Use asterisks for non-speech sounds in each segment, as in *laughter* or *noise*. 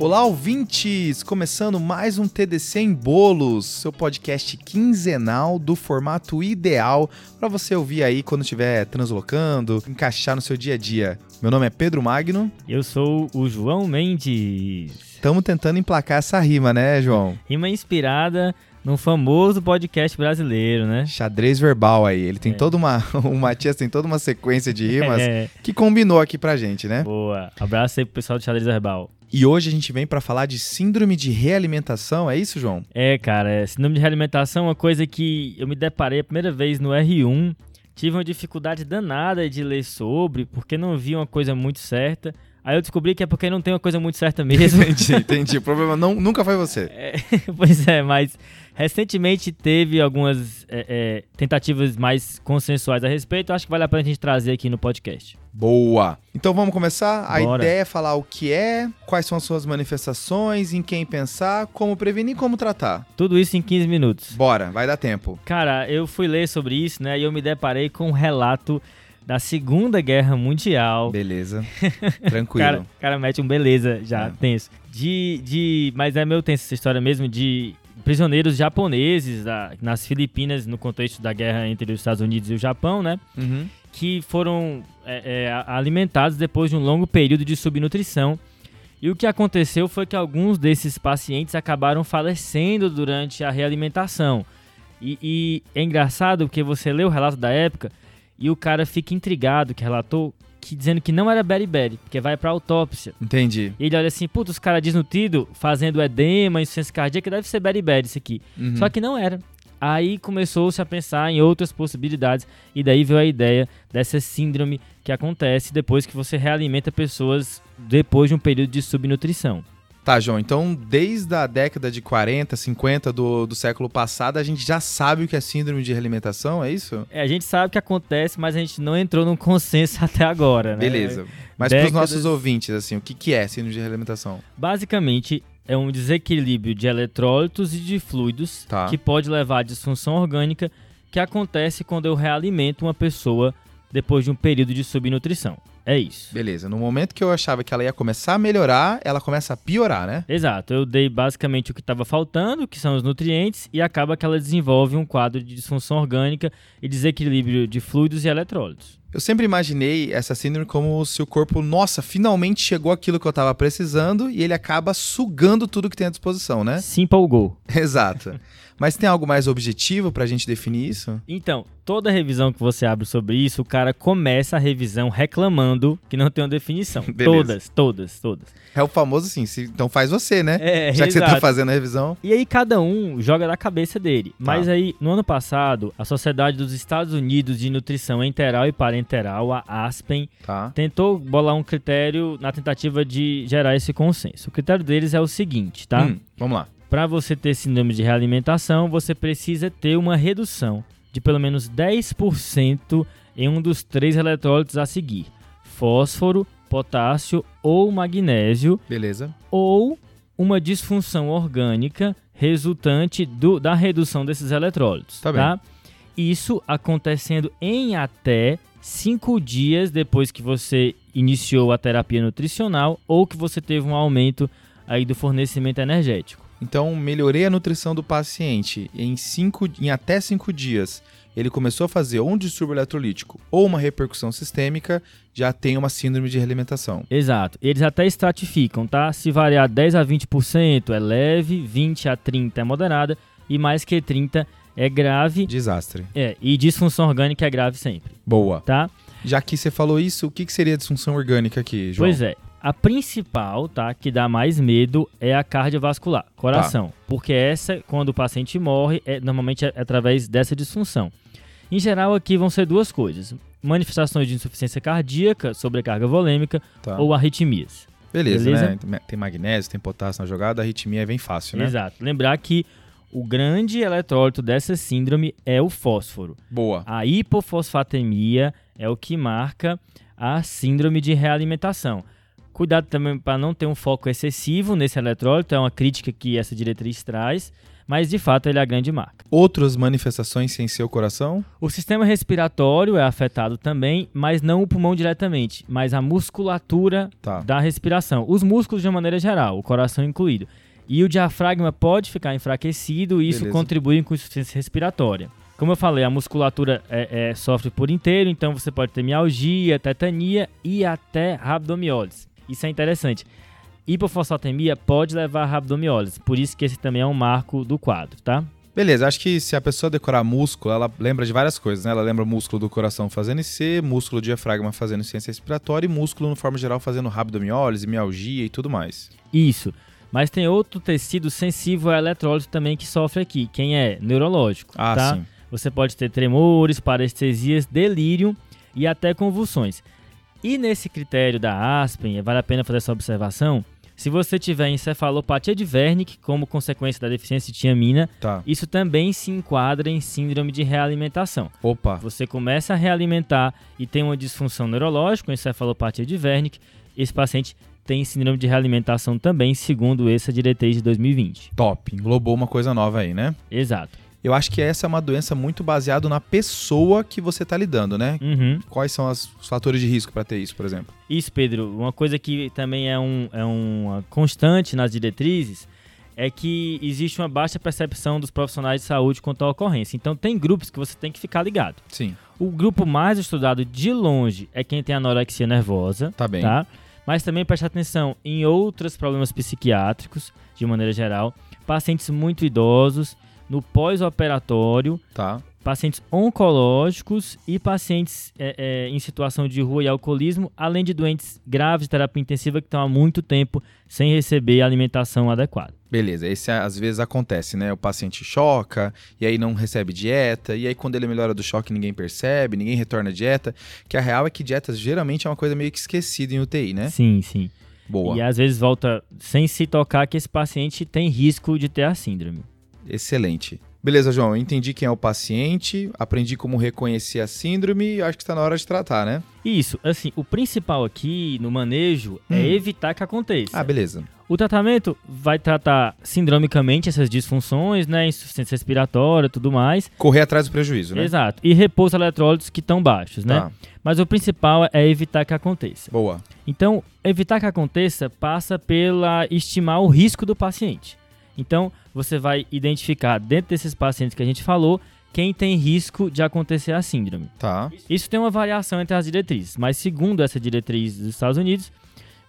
Olá, ouvintes! Começando mais um TDC em Bolos, seu podcast quinzenal do formato ideal para você ouvir aí quando estiver translocando, encaixar no seu dia a dia. Meu nome é Pedro Magno. Eu sou o João Mendes. Estamos tentando emplacar essa rima, né, João? Rima inspirada num famoso podcast brasileiro, né? Xadrez verbal aí. Ele tem é. toda uma. *laughs* O Matias tem toda uma sequência de rimas *laughs* é. que combinou aqui pra gente, né? Boa. Abraço aí pro pessoal do Xadrez verbal. E hoje a gente vem para falar de síndrome de realimentação, é isso, João? É, cara, é, síndrome de realimentação é uma coisa que eu me deparei a primeira vez no R1. Tive uma dificuldade danada de ler sobre, porque não vi uma coisa muito certa. Aí eu descobri que é porque não tem uma coisa muito certa mesmo. *laughs* entendi, entendi. O problema não, nunca foi você. É, *laughs* pois é, mas Recentemente teve algumas é, é, tentativas mais consensuais a respeito. Acho que vale a pena a gente trazer aqui no podcast. Boa! Então vamos começar? A Bora. ideia é falar o que é, quais são as suas manifestações, em quem pensar, como prevenir e como tratar. Tudo isso em 15 minutos. Bora, vai dar tempo. Cara, eu fui ler sobre isso, né? E eu me deparei com um relato da Segunda Guerra Mundial. Beleza. *laughs* Tranquilo. cara, cara mete um beleza já, é. tenso. De, de. Mas é meu tenso essa história mesmo de prisioneiros japoneses da, nas Filipinas, no contexto da guerra entre os Estados Unidos e o Japão, né? Uhum. Que foram é, é, alimentados depois de um longo período de subnutrição. E o que aconteceu foi que alguns desses pacientes acabaram falecendo durante a realimentação. E, e é engraçado porque você lê o relato da época e o cara fica intrigado que relatou que dizendo que não era beriberi, porque vai pra autópsia. Entendi. E ele olha assim, puta, os caras desnutridos, fazendo edema, insuficiência cardíaca, deve ser beriberi isso aqui. Uhum. Só que não era. Aí começou-se a pensar em outras possibilidades e daí veio a ideia dessa síndrome que acontece depois que você realimenta pessoas depois de um período de subnutrição. Tá, João, então desde a década de 40, 50 do, do século passado, a gente já sabe o que é síndrome de realimentação, é isso? É, a gente sabe o que acontece, mas a gente não entrou num consenso *laughs* até agora, né? Beleza. Mas Décadas... para os nossos ouvintes, assim, o que, que é síndrome de realimentação? Basicamente, é um desequilíbrio de eletrólitos e de fluidos tá. que pode levar à disfunção orgânica que acontece quando eu realimento uma pessoa depois de um período de subnutrição. É isso. Beleza. No momento que eu achava que ela ia começar a melhorar, ela começa a piorar, né? Exato. Eu dei basicamente o que estava faltando, que são os nutrientes, e acaba que ela desenvolve um quadro de disfunção orgânica e desequilíbrio de fluidos e eletrólitos. Eu sempre imaginei essa síndrome como se o corpo, nossa, finalmente chegou aquilo que eu estava precisando e ele acaba sugando tudo que tem à disposição, né? Se empolgou. *laughs* Exato. Mas tem algo mais objetivo para a gente definir isso? Então, toda revisão que você abre sobre isso, o cara começa a revisão reclamando que não tem uma definição. *laughs* todas, todas, todas. É o famoso assim, se, então faz você, né? É, Já que exato. você tá fazendo a revisão. E aí cada um joga da cabeça dele. Tá. Mas aí, no ano passado, a Sociedade dos Estados Unidos de Nutrição Enteral e Parenteral, a ASPEN, tá. tentou bolar um critério na tentativa de gerar esse consenso. O critério deles é o seguinte, tá? Hum, vamos lá. Para você ter síndrome de realimentação, você precisa ter uma redução de pelo menos 10% em um dos três eletrólitos a seguir: fósforo, potássio ou magnésio. Beleza. Ou uma disfunção orgânica resultante do, da redução desses eletrólitos. Tá, tá? Isso acontecendo em até cinco dias depois que você iniciou a terapia nutricional ou que você teve um aumento aí do fornecimento energético. Então, melhorei a nutrição do paciente em, cinco, em até 5 dias. Ele começou a fazer um distúrbio eletrolítico ou uma repercussão sistêmica, já tem uma síndrome de realimentação. Exato. Eles até estratificam, tá? Se variar 10 a 20% é leve, 20 a 30 é moderada e mais que 30 é grave. Desastre. É, e disfunção orgânica é grave sempre. Boa. Tá? Já que você falou isso, o que, que seria disfunção orgânica aqui, João? Pois é. A principal, tá, que dá mais medo é a cardiovascular, coração, tá. porque essa, quando o paciente morre, é normalmente é através dessa disfunção. Em geral, aqui vão ser duas coisas: manifestações de insuficiência cardíaca, sobrecarga volêmica tá. ou arritmias. Beleza, Beleza, né? Tem magnésio, tem potássio na jogada, a arritmia é bem fácil, né? Exato. Lembrar que o grande eletrólito dessa síndrome é o fósforo. Boa. A hipofosfatemia é o que marca a síndrome de realimentação. Cuidado também para não ter um foco excessivo nesse eletrólito, é uma crítica que essa diretriz traz, mas de fato ele é a grande marca. Outras manifestações sem ser o coração? O sistema respiratório é afetado também, mas não o pulmão diretamente, mas a musculatura tá. da respiração. Os músculos de uma maneira geral, o coração incluído. E o diafragma pode ficar enfraquecido e isso Beleza. contribui com insuficiência respiratória. Como eu falei, a musculatura é, é, sofre por inteiro, então você pode ter mialgia, tetania e até rabdomiólise. Isso é interessante. Hipofosfatemia pode levar a rabdomiólise, por isso que esse também é um marco do quadro, tá? Beleza, acho que se a pessoa decorar músculo, ela lembra de várias coisas, né? Ela lembra músculo do coração fazendo IC, músculo diafragma fazendo ciência respiratória e músculo, no forma geral, fazendo rabdomiólise, mialgia e tudo mais. Isso. Mas tem outro tecido sensível a eletrólise também que sofre aqui, quem é neurológico, ah, tá? Sim. Você pode ter tremores, parestesias, delírio e até convulsões. E nesse critério da Aspen, vale a pena fazer essa observação, se você tiver encefalopatia de Wernicke como consequência da deficiência de tiamina, tá. isso também se enquadra em síndrome de realimentação. Opa. Você começa a realimentar e tem uma disfunção neurológica, encefalopatia de Wernicke, esse paciente tem síndrome de realimentação também, segundo essa diretriz de 2020. Top, englobou uma coisa nova aí, né? Exato. Eu acho que essa é uma doença muito baseada na pessoa que você está lidando, né? Uhum. Quais são os fatores de risco para ter isso, por exemplo? Isso, Pedro. Uma coisa que também é, um, é uma constante nas diretrizes é que existe uma baixa percepção dos profissionais de saúde quanto à ocorrência. Então, tem grupos que você tem que ficar ligado. Sim. O grupo mais estudado de longe é quem tem anorexia nervosa. Tá bem. Tá? Mas também preste atenção em outros problemas psiquiátricos, de maneira geral, pacientes muito idosos no pós-operatório, tá. pacientes oncológicos e pacientes é, é, em situação de rua e alcoolismo, além de doentes graves de terapia intensiva que estão há muito tempo sem receber alimentação adequada. Beleza, esse às vezes acontece, né? O paciente choca e aí não recebe dieta, e aí quando ele melhora do choque ninguém percebe, ninguém retorna a dieta, que a real é que dietas geralmente é uma coisa meio que esquecida em UTI, né? Sim, sim. Boa. E às vezes volta sem se tocar que esse paciente tem risco de ter a síndrome. Excelente. Beleza, João, entendi quem é o paciente, aprendi como reconhecer a síndrome e acho que está na hora de tratar, né? Isso, assim, o principal aqui no manejo é hum. é evitar que aconteça. Ah, beleza. O tratamento vai tratar sindromicamente essas disfunções, né, insuficiência respiratória, tudo mais. Correr atrás do prejuízo, né? Exato. E repor os eletrólitos que estão baixos, né? Tá. Mas o principal é evitar que aconteça. Boa. Então, evitar que aconteça passa pela estimar o risco do paciente. Então, você vai identificar dentro desses pacientes que a gente falou quem tem risco de acontecer a síndrome. Tá. Isso tem uma variação entre as diretrizes, mas segundo essa diretriz dos Estados Unidos,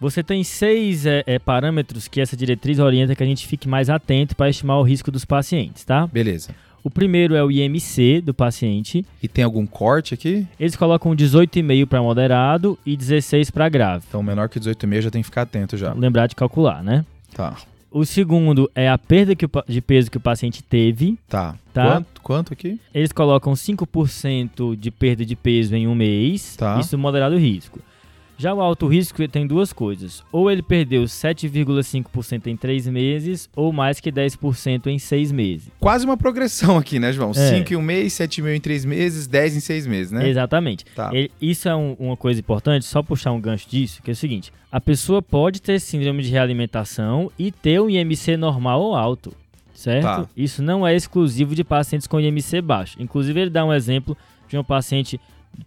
você tem seis é, é, parâmetros que essa diretriz orienta que a gente fique mais atento para estimar o risco dos pacientes, tá? Beleza. O primeiro é o IMC do paciente. E tem algum corte aqui? Eles colocam 18,5 para moderado e 16 para grave. Então, menor que 18,5 já tem que ficar atento já. Lembrar de calcular, né? Tá. O segundo é a perda que o, de peso que o paciente teve. Tá. tá? Quanto, quanto aqui? Eles colocam 5% de perda de peso em um mês. Tá. Isso moderado risco. Já o alto risco tem duas coisas. Ou ele perdeu 7,5% em 3 meses, ou mais que 10% em 6 meses. Quase uma progressão aqui, né, João? É. 5 em um mês, 7 mil em 3 meses, 10 em 6 meses, né? Exatamente. Tá. Ele, isso é um, uma coisa importante, só puxar um gancho disso, que é o seguinte. A pessoa pode ter síndrome de realimentação e ter um IMC normal ou alto certo? Tá. Isso não é exclusivo de pacientes com IMC baixo. Inclusive, ele dá um exemplo de um paciente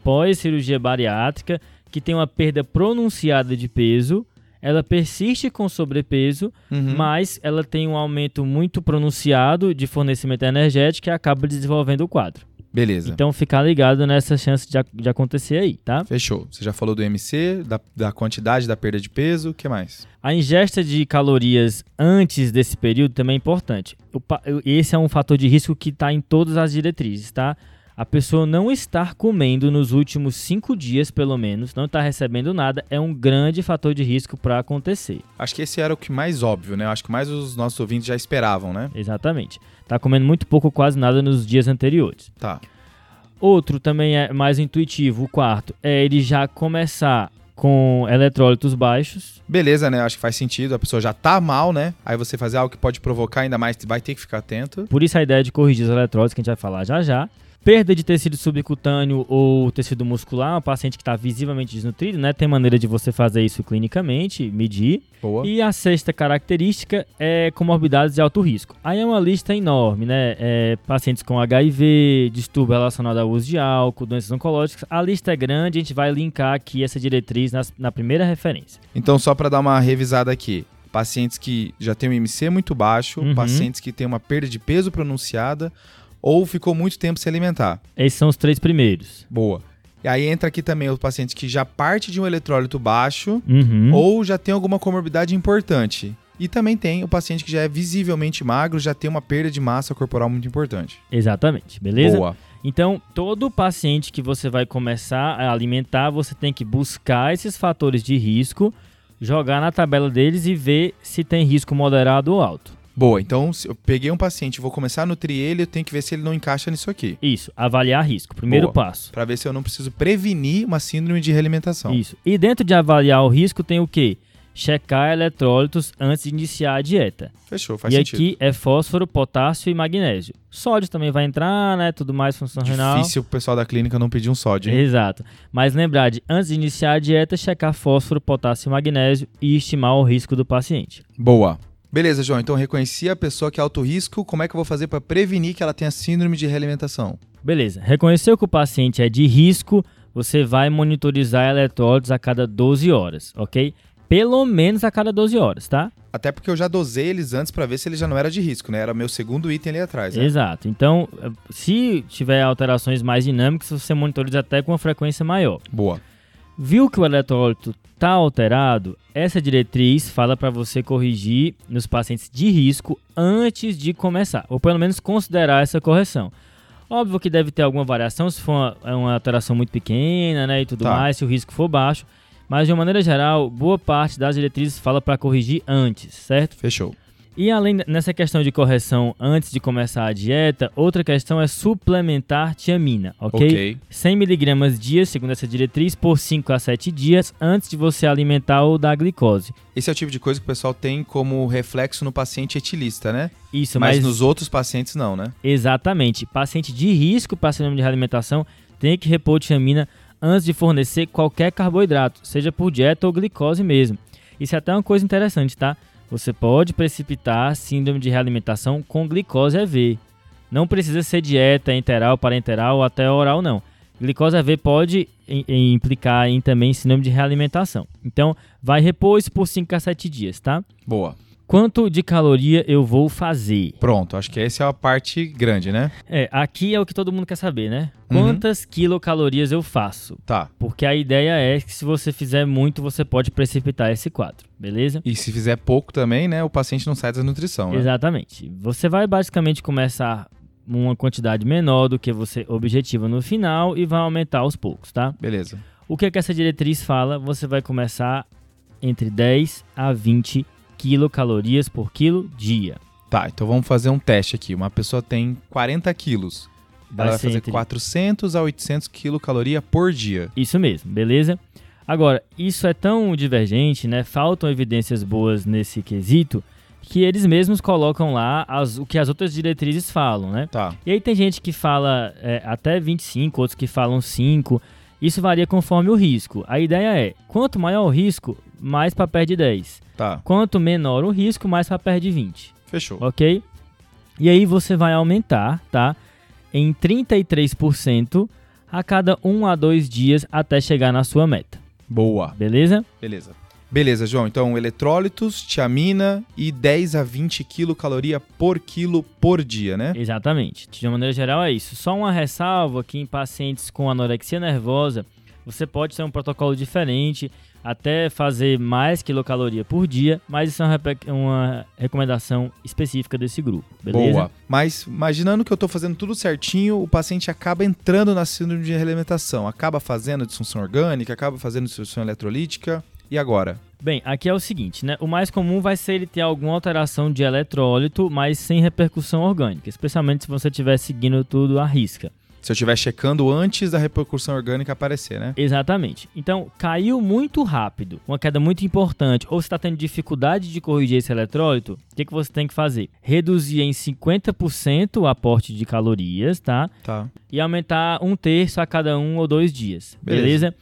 pós-cirurgia bariátrica que tem uma perda pronunciada de peso, ela persiste com sobrepeso, uhum. mas ela tem um aumento muito pronunciado de fornecimento energético e acaba desenvolvendo o quadro. Beleza. Então ficar ligado nessa chance de, de acontecer aí, tá? Fechou. Você já falou do MC, da, da quantidade da perda de peso, o que mais? A ingesta de calorias antes desse período também é importante. O, esse é um fator de risco que está em todas as diretrizes, tá? A pessoa não estar comendo nos últimos cinco dias, pelo menos, não estar recebendo nada, é um grande fator de risco para acontecer. Acho que esse era o que mais óbvio, né? Acho que mais os nossos ouvintes já esperavam, né? Exatamente. Tá comendo muito pouco, quase nada nos dias anteriores. Tá. Outro também é mais intuitivo, o quarto, é ele já começar com eletrólitos baixos. Beleza, né? Acho que faz sentido. A pessoa já tá mal, né? Aí você fazer algo que pode provocar ainda mais, vai ter que ficar atento. Por isso a ideia de corrigir os eletrólitos que a gente vai falar já já. Perda de tecido subcutâneo ou tecido muscular, um paciente que está visivelmente desnutrido, né? Tem maneira de você fazer isso clinicamente, medir. Boa. E a sexta característica é comorbidades de alto risco. Aí é uma lista enorme, né? É, pacientes com HIV, distúrbio relacionado ao uso de álcool, doenças oncológicas. A lista é grande, a gente vai linkar aqui essa diretriz nas, na primeira referência. Então, só para dar uma revisada aqui. Pacientes que já têm um IMC muito baixo, Uhum. pacientes que têm uma perda de peso pronunciada ou ficou muito tempo sem alimentar. Esses são os três primeiros. Boa. E aí entra aqui também os pacientes que já parte de um eletrólito baixo Uhum. ou já tem alguma comorbidade importante. E também tem o paciente que já é visivelmente magro, já tem uma perda de massa corporal muito importante. Exatamente, beleza? Boa. Então, todo paciente que você vai começar a alimentar, você tem que buscar esses fatores de risco, jogar na tabela deles e ver se tem risco moderado ou alto. Boa, então se eu peguei um paciente e vou começar a nutrir ele, eu tenho que ver se ele não encaixa nisso aqui. Isso, avaliar risco, primeiro Boa. passo. Pra ver se eu não preciso prevenir uma síndrome de realimentação. Isso. E dentro de avaliar o risco tem o quê? Checar eletrólitos antes de iniciar a dieta. Fechou, faz e sentido. aqui é fósforo, potássio e magnésio. Sódio também vai entrar, né? Tudo mais, função renal. Difícil o pessoal da clínica não pedir um sódio, hein? Exato. Mas lembrar de, antes de iniciar a dieta, checar fósforo, potássio e magnésio e estimar o risco do paciente. Boa. Beleza, João. Então reconheci a pessoa que é alto risco. Como é que eu vou fazer para prevenir que ela tenha síndrome de realimentação? Beleza. Reconheceu que o paciente é de risco, você vai monitorizar eletrólitos a cada 12 horas, ok? Pelo menos a cada 12 horas, tá? Até porque eu já dosei eles antes para ver se ele já não era de risco, né? Era meu segundo item ali atrás, né? Exato. Então, eh, se tiver alterações mais dinâmicas, você monitoriza até com uma frequência maior. Boa. Viu que o eletrólito está alterado? Essa diretriz fala para você corrigir nos pacientes de risco antes de começar, ou pelo menos considerar essa correção. Óbvio que deve ter alguma variação se for uma, é uma alteração muito pequena, né, e tudo Tá. mais, se o risco for baixo. Mas de uma maneira geral, boa parte das diretrizes fala para corrigir antes, certo? Fechou. E além nessa questão de correção antes de começar a dieta, outra questão é suplementar tiamina, ok? Ok. 100 miligramas dia, segundo essa diretriz, por 5 a 7 dias antes de você alimentar ou dar glicose. Esse é o tipo de coisa que o pessoal tem como reflexo no paciente etilista, né? Isso, mas, mas, nos outros pacientes não, né? exatamente. Paciente de risco para síndrome de realimentação tem que repor tiamina antes de fornecer qualquer carboidrato, seja por dieta ou glicose mesmo. Isso é até uma coisa interessante, tá? Você pode precipitar síndrome de realimentação com glicose EV. Não precisa ser dieta enteral, parenteral ou até oral, não. Glicose EV pode im- im- implicar em também síndrome de realimentação. Então, vai repor isso por 5 a 7 dias, tá? Boa. Quanto de caloria eu vou fazer? Pronto, acho que essa é a parte grande, né? É, aqui é o que todo mundo quer saber, né? Uhum. Quantas quilocalorias eu faço? Tá. Porque a ideia é que se você fizer muito, você pode precipitar esse quadro, beleza? E se fizer pouco também, né? O paciente não sai da nutrição, né? Exatamente. Você vai basicamente começar uma quantidade menor do que você objetiva no final e vai aumentar aos poucos, tá? Beleza. O que, é que essa diretriz fala? Você vai começar entre 10 a 20 quilocalorias por quilo dia. Tá, então vamos fazer um teste aqui. Uma pessoa tem 40 quilos. Ela vai fazer entre- 400 a 800 quilocaloria por dia. Isso mesmo, beleza? Agora, isso é tão divergente, né? Faltam evidências boas nesse quesito que eles mesmos colocam lá as- o que as outras diretrizes falam, né? Tá. E aí tem gente que fala é, até 25, outros que falam 5. Isso varia conforme o risco. A ideia é, quanto maior o risco, mais para perto de 10. Tá. Quanto menor o risco, mais para perto de 20. Fechou. Ok? E aí você vai aumentar, tá? Em 33% a cada 1 a 2 dias até chegar na sua meta. Boa. Beleza? Beleza. Beleza, João. Então, eletrólitos, tiamina e 10 a 20 quilocaloria por quilo por dia, né? Exatamente. De uma maneira geral é isso. Só uma ressalva que em pacientes com anorexia nervosa, você pode ter um protocolo diferente, até fazer mais quilocaloria por dia, mas isso é uma, recomendação específica desse grupo, beleza? Boa. Mas imaginando que eu tô fazendo tudo certinho, o paciente acaba entrando na síndrome de realimentação, acaba fazendo disfunção orgânica, acaba fazendo disfunção eletrolítica. E agora? Bem, aqui é o seguinte, né? O mais comum vai ser ele ter alguma alteração de eletrólito, mas sem repercussão orgânica, especialmente se você estiver seguindo tudo à risca. Se eu estiver checando antes da repercussão orgânica aparecer, né? Exatamente. Então, caiu muito rápido, uma queda muito importante, ou você está tendo dificuldade de corrigir esse eletrólito, o que, que você tem que fazer? Reduzir em 50% o aporte de calorias, tá? Tá. E aumentar um terço a cada um ou dois dias. beleza? beleza?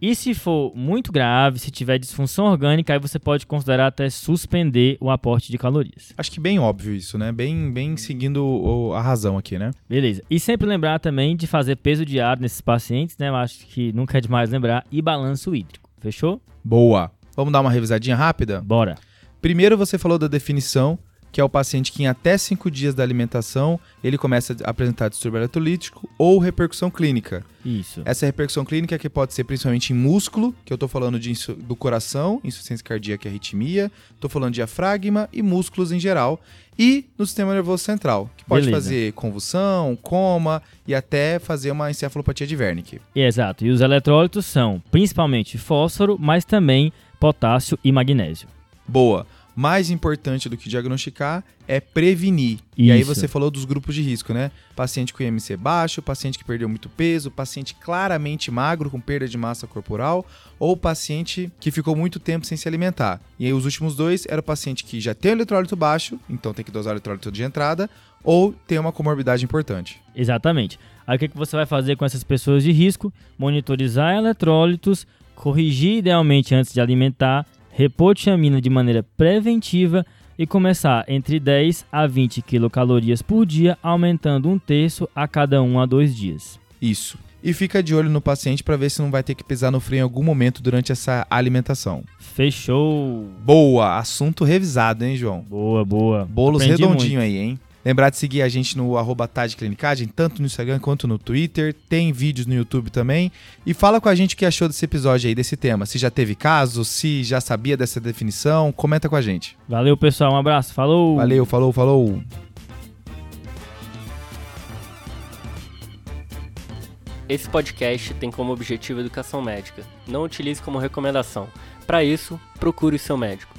E se for muito grave, se tiver disfunção orgânica, aí você pode considerar até suspender o aporte de calorias. Acho que bem óbvio isso, né? Bem, bem seguindo a razão aqui, né? Beleza. E sempre lembrar também de fazer peso diário nesses pacientes, né? Eu acho que nunca é demais lembrar. E balanço hídrico. Fechou? Boa. Vamos dar uma revisadinha rápida? Bora. Primeiro você falou da definição que é o paciente que em até 5 dias da alimentação ele começa a apresentar distúrbio eletrolítico ou repercussão clínica. Isso. Essa repercussão clínica que pode ser principalmente em músculo, que eu estou falando de do coração, insuficiência cardíaca e arritmia, estou falando de diafragma e músculos em geral, e no sistema nervoso central, que pode Beleza. fazer convulsão, coma e até fazer uma encefalopatia de Wernicke. Exato. E os eletrólitos são principalmente fósforo, mas também potássio e magnésio. Boa mais importante do que diagnosticar é prevenir. Isso. E aí você falou dos grupos de risco, né? Paciente com IMC baixo, paciente que perdeu muito peso, paciente claramente magro com perda de massa corporal ou paciente que ficou muito tempo sem se alimentar. E aí os últimos dois era o paciente que já tem eletrólito baixo, então tem que dosar o eletrólito de entrada, ou tem uma comorbidade importante. Exatamente. Aí o que, que você vai fazer com essas pessoas de risco? Monitorizar eletrólitos, corrigir idealmente antes de alimentar repor tiamina de maneira preventiva e começar entre 10 a 20 quilocalorias por dia, aumentando um terço a cada um a dois dias. Isso. E fica de olho no paciente para ver se não vai ter que pisar no freio em algum momento durante essa alimentação. Fechou! Boa! Assunto revisado, hein, João? Boa, boa. Bolos Aprendi redondinho muito. aí, hein? Lembrar de seguir a gente no arroba Clinicagem, tanto no Instagram quanto no Twitter. Tem vídeos no YouTube também. E fala com a gente o que achou desse episódio aí, desse tema. Se já teve caso, se já sabia dessa definição, comenta com a gente. Valeu, pessoal. Um abraço. Falou! Valeu, falou, falou! Esse podcast tem como objetivo educação médica. Não utilize como recomendação. Para isso, procure o seu médico.